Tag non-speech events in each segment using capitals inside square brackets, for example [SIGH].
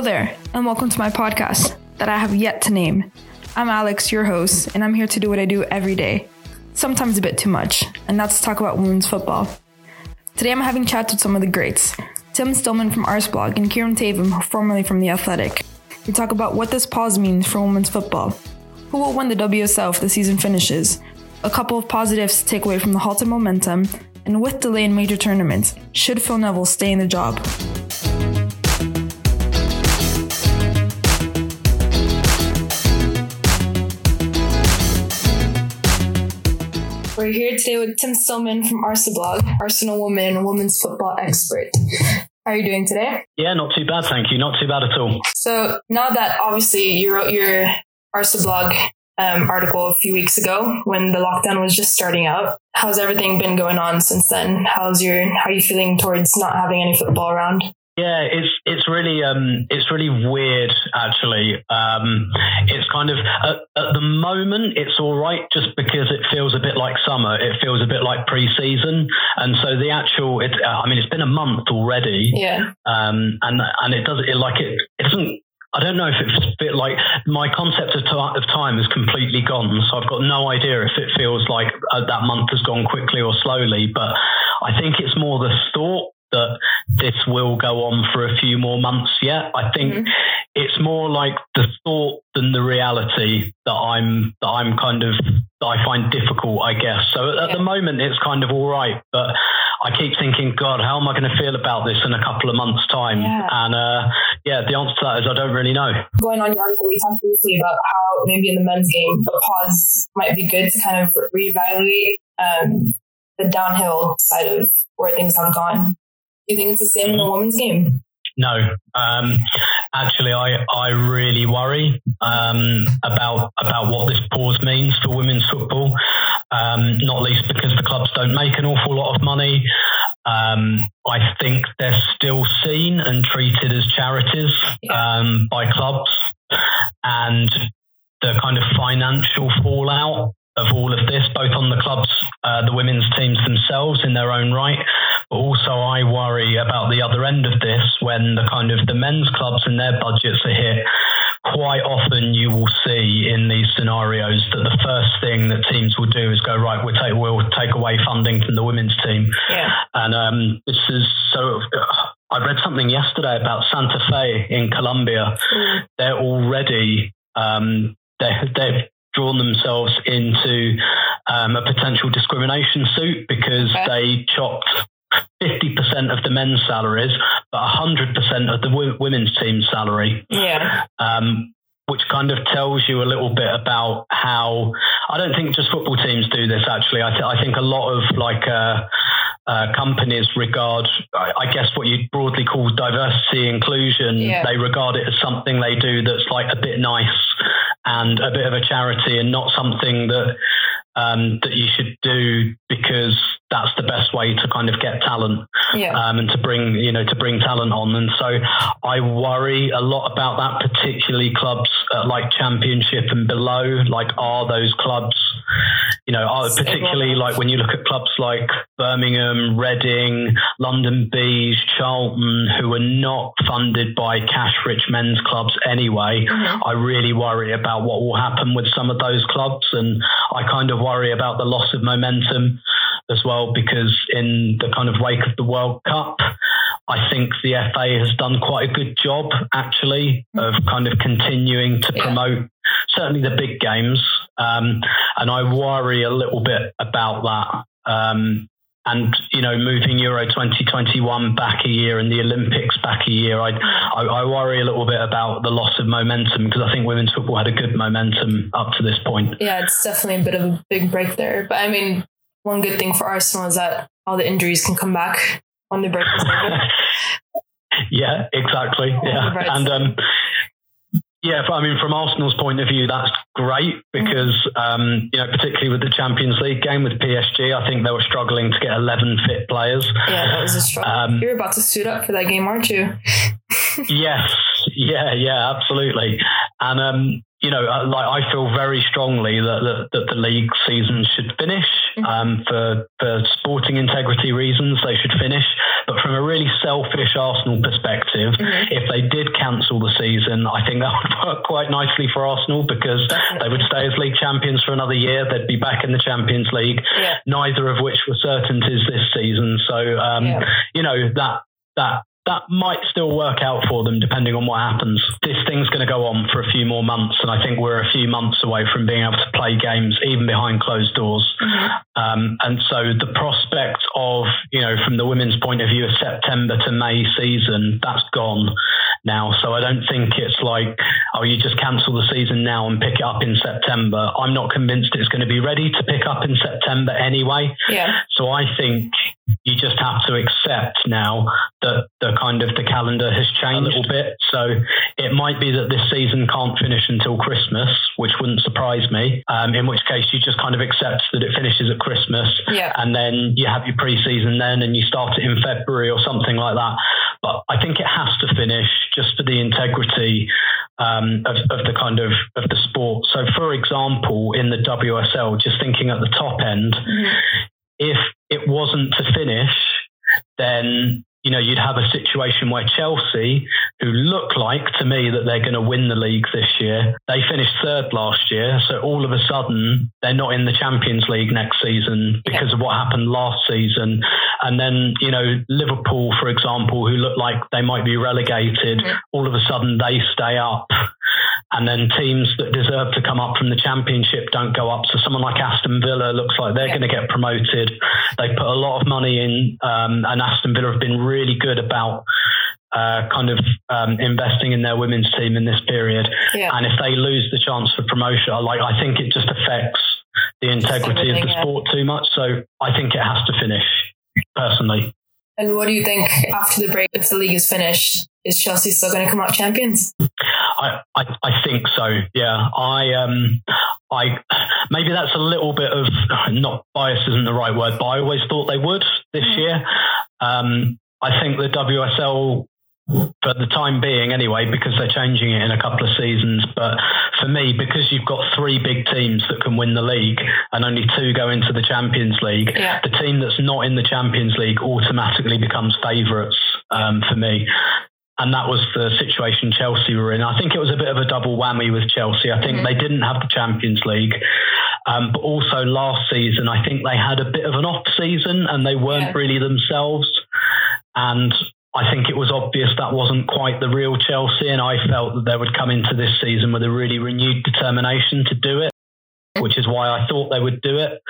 Hello there, and welcome to my podcast that I have yet to name. I'm Alex, your host, and I'm here to do what I do every day, sometimes a bit too much, and that's talk about women's football. Today I'm having chats with some of the greats Tim Stillman from Arsblog and Kieran Theivam, formerly from The Athletic. We talk about what this pause means for women's football, who will win the WSL if the season finishes, a couple of positives to take away from the halted momentum, and with delay in major tournaments, should Phil Neville stay in the job? We're here today with Tim Stillman from Arsenal Arsenal woman, women's football expert. How are you doing today? Yeah, not too bad, thank you. Not too bad at all. So now that obviously you wrote your Arsenal um, article a few weeks ago when the lockdown was just starting out, how's everything been going on since then? How's your how are you feeling towards not having any football around? Yeah, it's it's really um, it's really weird actually. Um, it's kind of at, at, the moment it's all right just because it feels a bit like summer. It feels a bit like pre-season, and so the actual it. I mean, it's been a month already. Yeah. Um, and and it does it like it. It doesn't. I don't know if it's a bit like my concept of, time is completely gone. So I've got no idea if it feels like uh, that month has gone quickly or slowly. But I think it's more the thought that this will go on for a few more months yet. I think mm-hmm. it's more like the thought than the reality that I'm that I'm kind of that I find difficult, I guess. So at, yeah. the moment it's kind of all right, but I keep thinking, God, how am I going to feel about this in a couple of months' time? Yeah. And uh, yeah, the answer to that is I don't really know. Going on your article, we talked briefly about how maybe in the men's game, a pause might be good to kind of reevaluate um, the downhill side of where things have gone you think it's the same in the women's game? No, um, actually, I I really worry um, about about what this pause means for women's football. Um, not least because the clubs don't make an awful lot of money. Um, I think they're still seen and treated as charities um, by clubs, and the kind of financial fallout of all of this, both on the clubs, uh, the women's teams themselves in their own right, but also I worry about the other end of this when the kind of the men's clubs and their budgets are hit. Quite often, you will see in these scenarios that the first thing that teams will do is go right. We'll take we'll take away funding from the women's team, yeah. and um, this is so. I read something yesterday about Santa Fe in Colombia. Mm. They're already um, they they've drawn themselves into um, a potential discrimination suit because okay. they chopped 50% of the men's salaries, but 100% of the w- women's team salary. Yeah. Um, which kind of tells you a little bit about how I don't think just football teams do this. Actually, I, th- I think a lot of like uh, uh, companies regard, I guess, what you broadly call diversity inclusion. Yeah. They regard it as something they do that's like a bit nice and a bit of a charity, and not something that um, that you should do because that's the best way to kind of get talent yeah. um, and to bring you know to bring talent on. And so I worry a lot about that, particularly clubs uh, like Championship and below. Like, are those clubs? You know, particularly like when you look at clubs like Birmingham, Reading, London Bees, Charlton, who are not funded by cash-rich men's clubs anyway. Mm-hmm. I really worry about what will happen with some of those clubs, and I kind of worry about the loss of momentum as well, because in the kind of wake of the World Cup, I think the FA has done quite a good job actually of kind of continuing to promote certainly the big games. Um, and I worry a little bit about that. Um, and you know, moving Euro 2021 back a year and the Olympics back a year, I, I, I worry a little bit about the loss of momentum because I think women's football had a good momentum up to this point. Yeah, it's definitely a bit of a big break there. But I mean, one good thing for Arsenal is that all the injuries can come back on the break [LAUGHS] yeah, exactly. Yeah, and um, yeah, I mean, from Arsenal's point of view, that's great because, um, you know, particularly with the Champions League game with PSG, I think they were struggling to get 11 fit players. Yeah, that was a struggle. Um, You're about to suit up for that game, aren't you? [LAUGHS] yes, yeah, yeah, absolutely. And um, you know, uh, like I feel very strongly that, that, that the league season should finish mm-hmm. um, for for sporting integrity reasons. They should finish, but from a really selfish Arsenal perspective, mm-hmm. if they did cancel the season, I think that [LAUGHS] would work quite nicely for Arsenal because they would stay as league champions for another year. They'd be back in the Champions League, yeah. neither of which were certainties this season. So, um, yeah. you know that that that might still work out for them depending on what happens. This thing's going to go on for a few more months, and I think we're a few months away from being able to play games even behind closed doors. Mm-hmm. Um, and so the prospect of, you know, from the women's point of view, a September to May season, that's gone now. So I don't think it's like, oh, you just cancel the season now and pick it up in September. I'm not convinced it's going to be ready to pick up in September anyway. Yeah. So I think you just have to accept now that the kind of the calendar has changed a little bit. So it might be that this season can't finish until Christmas, which wouldn't surprise me. Um, in which case, you just kind of accept that it finishes at Christmas, yeah. and then you have your pre-season then, and you start it in February or something like that. But I think it has to finish just for the integrity um, of, of, the kind of of the sport. So, for example, in the WSL, just thinking at the top end, mm-hmm. if it wasn't to finish, then you know, you'd have a situation where Chelsea, who look like to me that they're going to win the league this year, they finished third last year. So all of a sudden, they're not in the Champions League next season because yeah. of what happened last season. And then, you know, Liverpool, for example, who look like they might be relegated, mm-hmm. all of a sudden they stay up and then teams that deserve to come up from the championship don't go up. So someone like Aston Villa looks like they're yeah. going to get promoted. They put a lot of money in, um, and Aston Villa have been really good about uh, kind of um, investing in their women's team in this period. Yeah. And if they lose the chance for promotion, like I think it just affects the integrity of the sport too much. So I think it has to finish personally. And what do you think after the break, if the league is finished, is Chelsea still going to come out champions? I, I, I think so. Yeah, I um I maybe that's a little bit of not bias isn't the right word, but I always thought they would this mm. year. Um, I think the WSL for the time being anyway, because they're changing it in a couple of seasons. But for me, because you've got three big teams that can win the league and only two go into the Champions League, yeah. the team that's not in the Champions League automatically becomes favourites um, for me. And that was the situation Chelsea were in. I think it was a bit of a double whammy with Chelsea. I think mm-hmm. they didn't have the Champions League. Um, but also last season, I think they had a bit of an off season and they weren't yeah. really themselves. And I think it was obvious that wasn't quite the real Chelsea. And I felt that they would come into this season with a really renewed determination to do it, which is why I thought they would do it.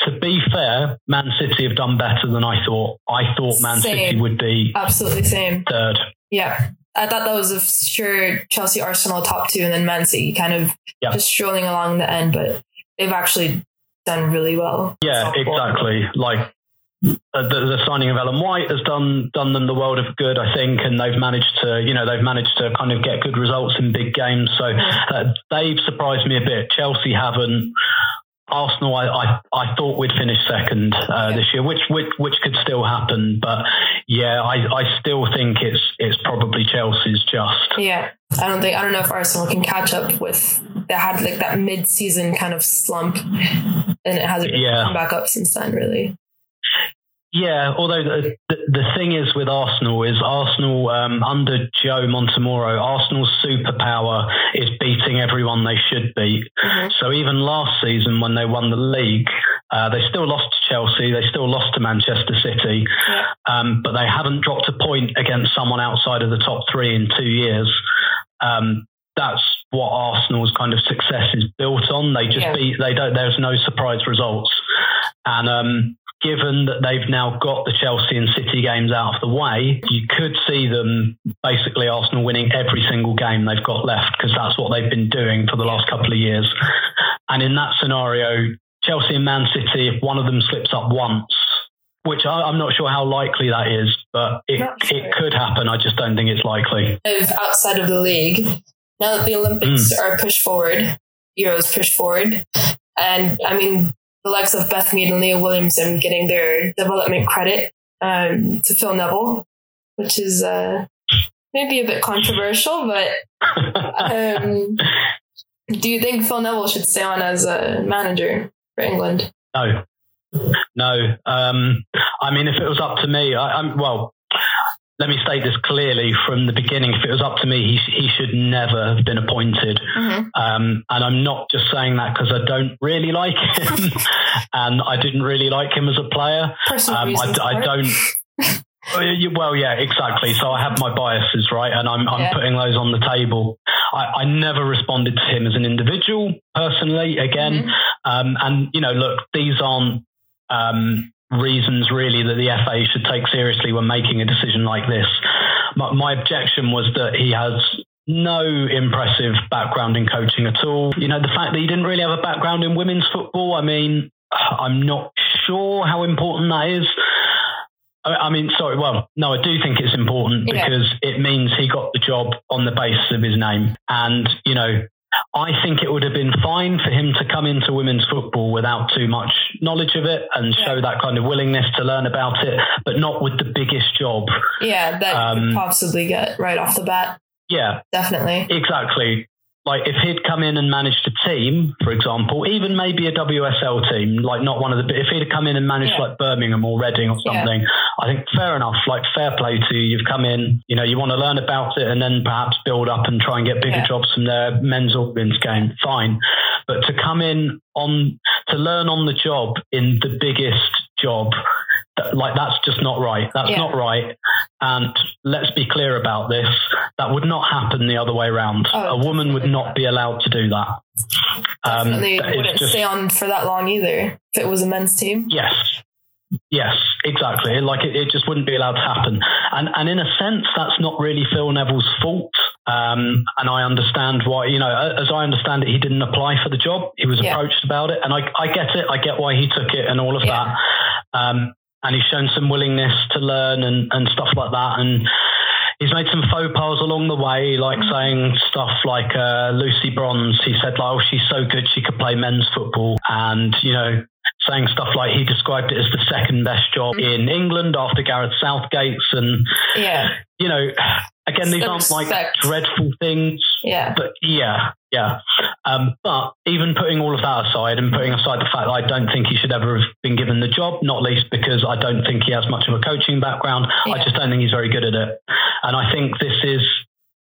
To be fair, Man City have done better than I thought. I thought Man same. City would be absolutely same third. Yeah. I thought that was a sure Chelsea Arsenal top two and then Man City kind of yeah. just strolling along the end, but they've actually done really well. Yeah, exactly. Like uh, the, the, signing of Ellen White has done done them the world of good, I think, and they've managed to, you know, they've managed to kind of get good results in big games. So uh, they've surprised me a bit. Chelsea haven't. Arsenal, I, I, I, thought we'd finish second uh, this year, which, which which could still happen, but yeah, I, I still think it's it's probably Chelsea's just. Yeah, I don't think I don't know if Arsenal can catch up with they had like that mid season kind of slump, and it hasn't really yeah. come back up since then, really. Yeah, although the, the, the thing is with Arsenal is Arsenal um, under Joe Montemurro, Arsenal's superpower is beating everyone they should beat. Mm-hmm. So even last season when they won the league, uh, they still lost to Chelsea, they still lost to Manchester City, yeah. um, but they haven't dropped a point against someone outside of the top three in two years. Um, that's what Arsenal's kind of success is built on. They just yeah. beat. They don't. There's no surprise results, and um, given that they've now got the Chelsea and City games out of the way, you could see them basically Arsenal winning every single game they've got left because that's what they've been doing for the last couple of years. And in that scenario, Chelsea and Man City, if one of them slips up once, which I, am not sure how likely that is, but it, it could happen. I just don't think it's likely. If outside of the league, now that the Olympics mm. are pushed forward, Euros pushed forward, and I mean, the likes of Beth Mead and Leah Williamson getting their development credit um, to Phil Neville, which is uh, maybe a bit controversial, but um, do you think Phil Neville should stay on as a manager for England? No, no. Um, I mean, if it was up to me, I, am well. Let me state this clearly from the beginning. If it was up to me, he, he should never have been appointed. Mm-hmm. Um, and I'm not just saying that because I don't really like him, [LAUGHS] and I didn't really like him as a player. Um, I, I don't. [LAUGHS] Well, yeah, exactly. So I have my biases, right? And I'm, I'm yeah. putting those on the table. I, I, never responded to him as an individual personally, again. Mm-hmm. Um, and, you know, look, these aren't um, reasons really that the FA should take seriously when making a decision like this. My, my objection was that he has no impressive background in coaching at all. You know, the fact that he didn't really have a background in women's football, I mean, I'm not sure how important that is. I mean, sorry. Well, no, I do think it's important yeah. because it means he got the job on the basis of his name. And, you know, I think it would have been fine for him to come into women's football without too much knowledge of it and yeah. show that kind of willingness to learn about it, but not with the biggest job. Yeah, that um, possibly get right off the bat. Yeah, definitely. Exactly like if he'd come in and managed a team, for example, even maybe a WSL team, like not one of the, if he'd come in and managed yeah. like Birmingham or Reading or something, yeah. I think fair enough, like fair play to you. You've come in, you know, you want to learn about it and then perhaps build up and try and get bigger yeah. jobs from their men's or women's game. Fine. But to come in on, to learn on the job in the biggest job like that's just not right. That's yeah. not right. And let's be clear about this. That would not happen the other way around. Oh, a woman would not be allowed to do that. Um, definitely um, wouldn't just, stay on for that long either if it was a men's team. Yes. Yes, exactly. Like it, it just wouldn't be allowed to happen. And and in a sense, that's not really Phil Neville's fault. Um, and I understand why, you know, as I understand it, he didn't apply for the job. He was yeah. approached about it. And I, I get it. I get why he took it and all of yeah. that. Um, and he's shown some willingness to learn and, and stuff like that. And he's made some faux pas along the way, like saying stuff like uh, Lucy Bronze. He said, like, oh, she's so good she could play men's football. And, you know, saying stuff like he described it as the second best job mm-hmm. in England after Gareth Southgate's. And, yeah. you know, again, these aren't like dreadful things. Yeah. But yeah, yeah. Um, but even putting all of that aside and putting aside the fact that I don't think he should ever have been given the job, not least because I don't think he has much of a coaching background. Yeah. I just don't think he's very good at it. And I think this is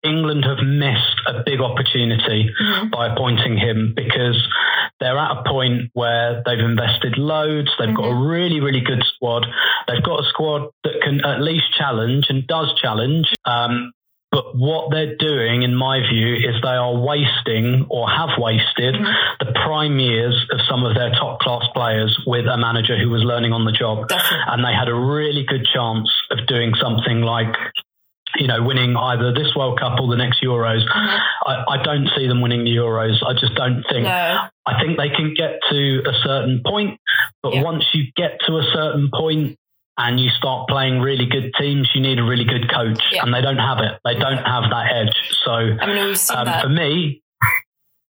England have missed a big opportunity mm-hmm. by appointing him because they're at a point where they've invested loads. They've mm-hmm. got a mm-hmm. really, really good squad. They've got a squad that can at least challenge and does challenge. Um, but what they're doing, in my view, is they are wasting or have wasted mm-hmm. the prime years of some of their top class players with a manager who was learning on the job. Definitely. And they had a really good chance of doing something like you know, winning either this World Cup or the next Euros. Mm-hmm. I, I, don't see them winning the Euros. I just don't think. No. I think they can get to a certain point, but yeah. once you get to a certain point and you start playing really good teams, you need a really good coach, yeah. and they don't have it. They don't have that edge. So, I mean, um, for me,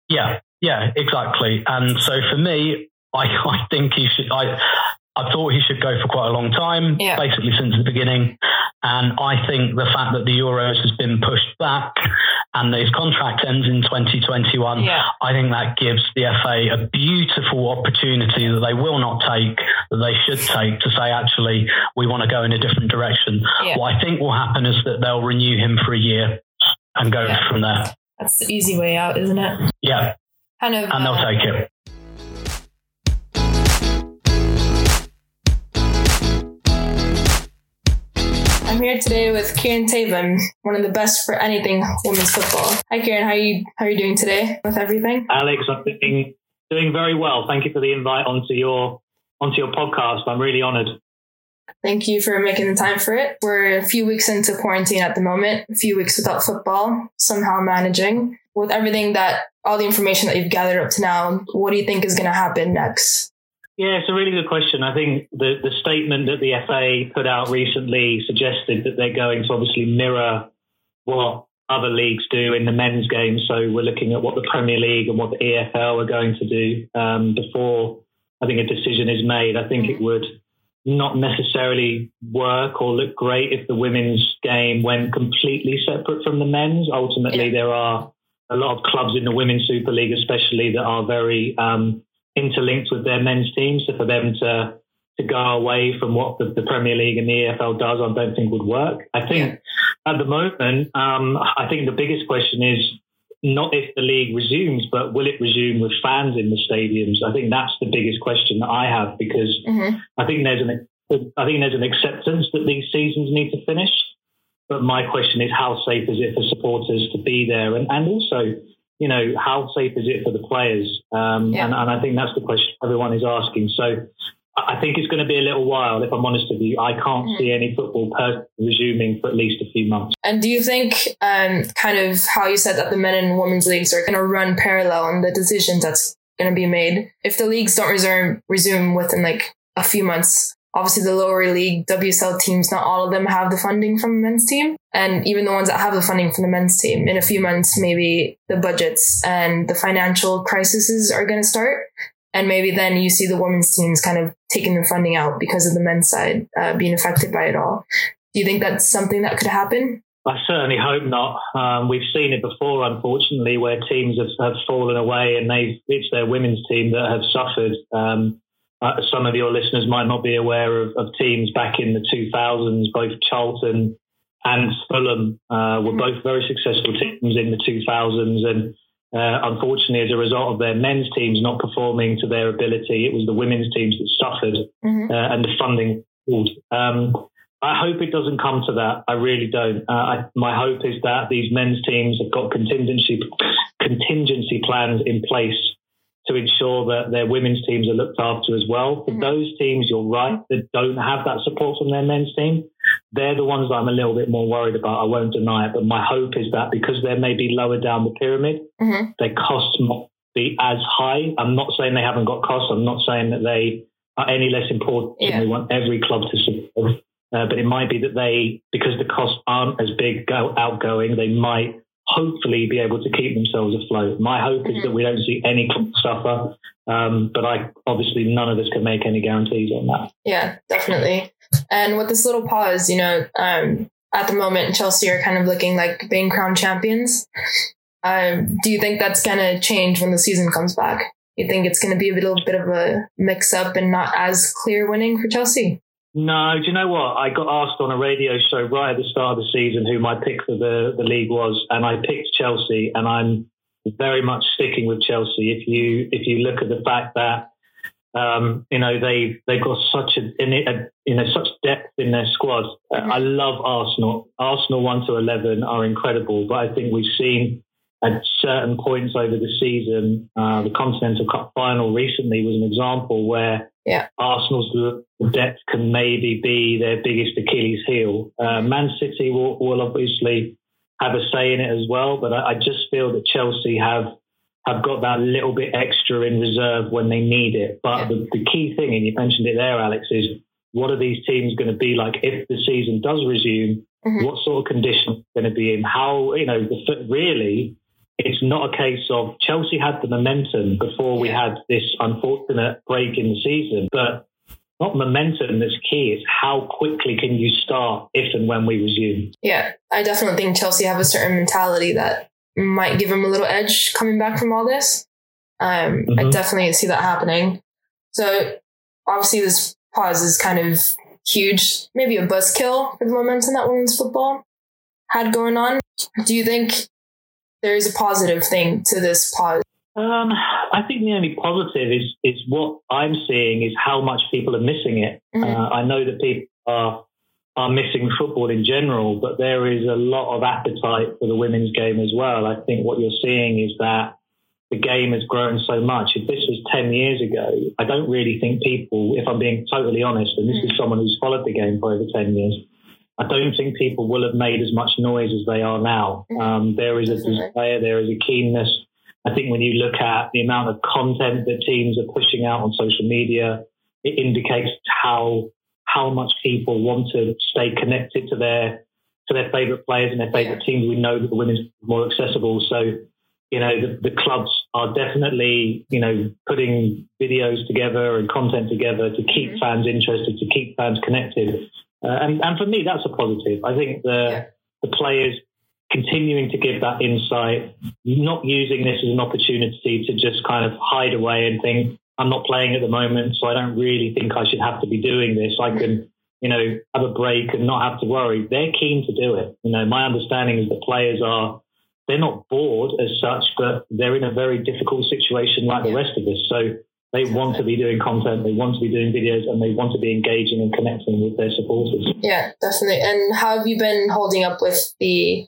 yeah, yeah, exactly. And so for me, I, [LAUGHS] I think he should. I I thought he should go for quite a long time, yeah. basically since the beginning. And I think the fact that the Euros has been pushed back and his contract ends in 2021, yeah. I think that gives the FA a beautiful opportunity that they will not take, that they should take to say, actually, we want to go in a different direction. Yeah. What I think will happen is that they'll renew him for a year and go from there. That's the easy way out, isn't it? Yeah. Kind of. And they'll uh, take it. I'm here today with Kieran Theivam, one of the best for anything women's football. Hi, Kieran. How are you? How are you doing today with everything? Alex, I'm doing, doing very well. Thank you for the invite onto your onto your podcast. I'm really honoured. Thank you for making the time for it. We're a few weeks into quarantine at the moment, a few weeks without football, somehow managing. With everything that, all the information that you've gathered up to now, what do you think is going to happen next? Yeah, it's a really good question. I think the, the statement that the FA put out recently suggested that they're going to obviously mirror what other leagues do in the men's game. So we're looking at what the Premier League and what the EFL are going to do um, before I think a decision is made. I think it would not necessarily work or look great if the women's game went completely separate from the men's. Ultimately, yeah. there are a lot of clubs in the Women's Super League, especially that are very um, interlinked with their men's teams. So for them to to go away from what the, the, Premier League and the EFL does, I don't think would work. I think yeah. at the moment, um, I think the biggest question is not if the league resumes, but will it resume with fans in the stadiums? I think that's the biggest question that I have because mm-hmm. I think there's an I think there's an acceptance that these seasons need to finish. But my question is, how safe is it for supporters to be there, and and also, you know, how safe is it for the players? Um, yeah. and, and I think that's the question everyone is asking. So I think it's going to be a little while, if I'm honest with you. I can't mm. see any football per- resuming for at least a few months. And do you think, um, kind of how you said that the men and women's leagues are going to run parallel in the decisions that's going to be made? If the leagues don't resume, resume within like a few months, obviously the lower league WSL teams, not all of them have the funding from the men's team. And even the ones that have the funding from the men's team, in a few months, maybe the budgets and the financial crises are going to start. And maybe then you see the women's teams kind of taking the funding out because of the men's side uh, being affected by it all. Do you think that's something that could happen? I certainly hope not. Um, we've seen it before, unfortunately, where teams have, have fallen away and they it's their women's team that have suffered. Um, uh, some of your listeners might not be aware of, of, teams back in the 2000s, both Charlton and Fulham uh, were mm-hmm. both very successful teams in the 2000s. And uh, unfortunately, as a result of their men's teams not performing to their ability, it was the women's teams that suffered mm-hmm. uh, and the funding. Um, I hope it doesn't come to that. I really don't. Uh, I, my hope is that these men's teams have got contingency contingency plans in place to ensure that their women's teams are looked after as well. For mm-hmm. those teams, you're right, that don't have that support from their men's team, they're the ones that I'm a little bit more worried about. I won't deny it, but my hope is that because they're maybe lower down the pyramid, mm-hmm. their costs might be as high. I'm not saying they haven't got costs. I'm not saying that they are any less important. Yeah. We want every club to support. Uh, but it might be that they, because the costs aren't as big go, outgoing, they might hopefully be able to keep themselves afloat. My hope mm-hmm. is that we don't see any suffer, um, but I obviously none of us can make any guarantees on that. Yeah, definitely. And with this little pause, you know, um, at the moment Chelsea are kind of looking like being crowned champions. Um, do you think that's going to change when the season comes back? You think it's going to be a little bit of a mix up and not as clear winning for Chelsea? No, do you know what? I got asked on a radio show right at the start of the season who my pick for the, the league was, and I picked Chelsea, and I'm very much sticking with Chelsea. If you if you look at the fact that um, you know they they've got such a, a, you know such depth in their squad. Mm-hmm. I love Arsenal. Arsenal one to eleven are incredible, but I think we've seen at certain points over the season, uh, the Continental Cup final recently was an example where yeah. Arsenal's depth can maybe be their biggest Achilles heel. Uh, Man City will, will, obviously have a say in it as well, but I, I, just feel that Chelsea have have got that little bit extra in reserve when they need it. But yeah. the, the key thing, and you mentioned it there, Alex, is what are these teams going to be like if the season does resume? Mm-hmm. What sort of conditions going to be in? How you know the, really it's not a case of Chelsea had the momentum before we had this unfortunate break in the season, but not momentum that's key. It's how quickly can you start if and when we resume. Yeah, I definitely think Chelsea have a certain mentality that might give them a little edge coming back from all this. Um, mm-hmm. I definitely see that happening. So obviously, this pause is kind of huge, maybe a buzzkill for the momentum that women's football had going on. Do you think there is a positive thing to this pause? Um, I think the only positive is is what I'm seeing is how much people are missing it. Mm-hmm. Uh, I know that people are are missing football in general, but there is a lot of appetite for the women's game as well. I think what you're seeing is that the game has grown so much. If this was 10 years ago, I don't really think people, if I'm being totally honest, and this mm-hmm. is someone who's followed the game for over 10 years, I don't think people will have made as much noise as they are now. Mm-hmm. Um, there is a desire, there is a keenness. I think when you look at the amount of content that teams are pushing out on social media, it indicates how how much people want to stay connected to their to their favourite players and their favourite teams. We know that the women's is more accessible, so you know, the, the, clubs are definitely, you know, putting videos together and content together to keep mm-hmm. fans interested, to keep fans connected. Uh, and, and for me, that's a positive. I think the, yeah. the players continuing to give that insight, not using this as an opportunity to just kind of hide away and think, I'm not playing at the moment, so I don't really think I should have to be doing this. I can, you know, have a break and not have to worry. They're keen to do it. You know, my understanding is that players are, they're not bored as such, but they're in a very difficult situation like the rest of us. So they want to be doing content, they want to be doing videos, and they want to be engaging and connecting with their supporters. Yeah, definitely. And how have you been holding up with the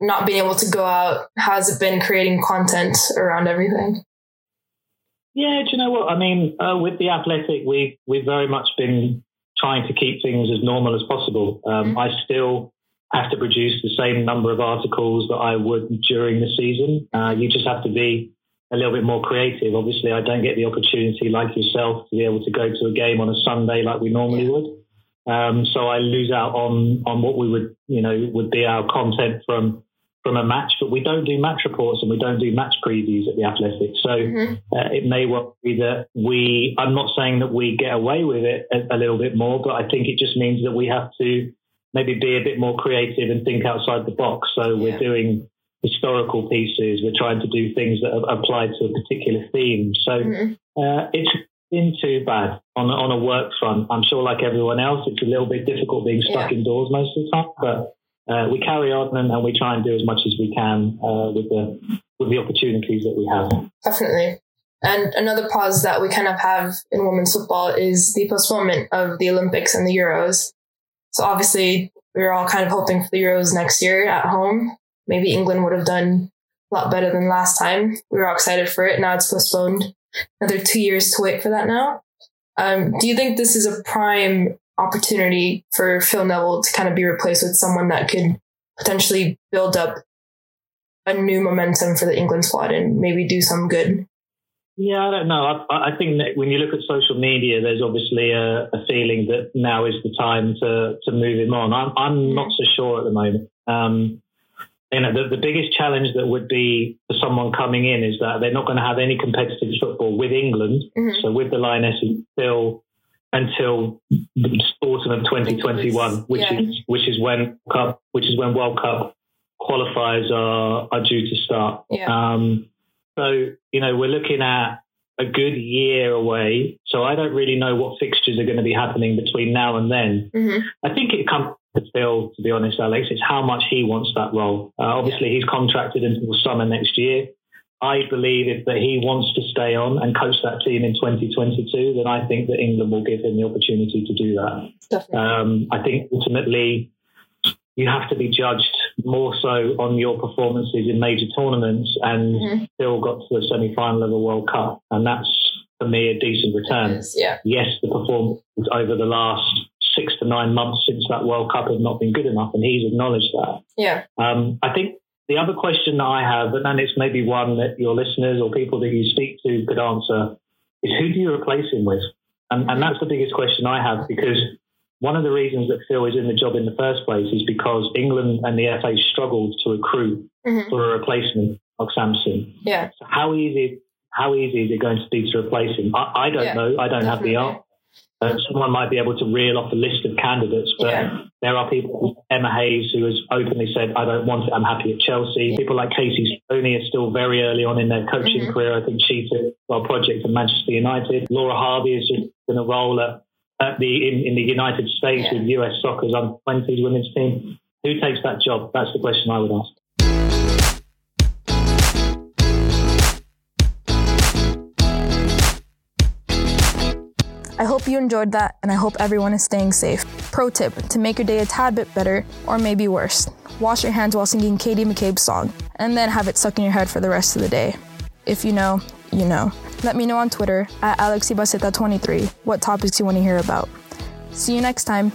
not being able to go out? How's it been creating content around everything? Yeah, do you know what? I mean, uh, with the athletic, we we've very much been trying to keep things as normal as possible. Um, mm-hmm. I still have to produce the same number of articles that I would during the season. Uh, you just have to be a little bit more creative. Obviously, I don't get the opportunity like yourself to be able to go to a game on a Sunday like we normally would. Um, so I lose out on on what we would you know would be our content from from a match, but we don't do match reports and we don't do match previews at the Athletic. So mm-hmm. uh, it may well be that we, I'm not saying that we get away with it a, a, little bit more, but I think it just means that we have to maybe be a bit more creative and think outside the box. So we're doing historical pieces, we're trying to do things that apply to a particular theme. So mm-hmm. uh, it's been too bad on, on a work front. I'm sure, like everyone else, it's a little bit difficult being stuck yeah. indoors most of the time, but uh, we carry on and, and, we try and do as much as we can uh, with the with the opportunities that we have. Definitely. And another pause that we kind of have in women's football is the postponement of the Olympics and the Euros. So obviously, we are all kind of hoping for the Euros next year at home. Maybe England would have done a lot better than last time. We were all excited for it. Now it's postponed. Another two years to wait for that now. Um, do you think this is a prime opportunity for Phil Neville to kind of be replaced with someone that could potentially build up a new momentum for the England squad and maybe do some good? Yeah, I don't know. I, I think that when you look at social media, there's obviously a, a, feeling that now is the time to to move him on. I'm I'm not so sure at the moment. Um, you know, the, the biggest challenge that would be for someone coming in is that they're not going to have any competitive football with England. Mm-hmm. So with the Lionesses still until the autumn of 2021, which yeah. is which is when cup which is when World Cup qualifiers are are due to start. Yeah. Um, so you know we're looking at a good year away. So I don't really know what fixtures are going to be happening between now and then. Mm-hmm. I think it comes to Phil, to be honest, Alex. It's how much he wants that role. Uh, obviously, he's contracted until summer next year. I believe if that he wants to stay on and coach that team in 2022, then I think that England will give him the opportunity to do that. Um, I think ultimately you have to be judged more so on your performances in major tournaments and mm-hmm. still got to the semi-final of a World Cup, and that's for me a decent return. Is, yeah. Yes, the performance over the last to nine months since that World Cup has not been good enough, and he's acknowledged that. Yeah. Um, I think the other question that I have, and then it's maybe one that your listeners or people that you speak to could answer, is who do you replace him with? And, and that's the biggest question I have because one of the reasons that Phil is in the job in the first place is because England and the FA struggled to recruit mm-hmm. for a replacement of Sampson. Yeah. So how easy how easy is it going to be to replace him? I, I don't yeah, know. I don't definitely. have the answer. Uh, someone might be able to reel off a list of candidates, but yeah. there are people, Emma Hayes, who has openly said, I don't want it, I'm happy at Chelsea. People like Casey Stoney are still very early on in their coaching mm-hmm. career. I think she took a project at Manchester United. Laura Harvey is just in a role at, at the in, in the United States yeah. with US Soccer's under 20s women's team. Who takes that job? That's the question I would ask. Hope you enjoyed that, and I hope everyone is staying safe. Pro tip to make your day a tad bit better, or maybe worse wash your hands while singing Katie McCabe's song, and then have it stuck in your head for the rest of the day. If you know, you know. Let me know on Twitter at AlexIbaceta23 what topics you want to hear about. See you next time.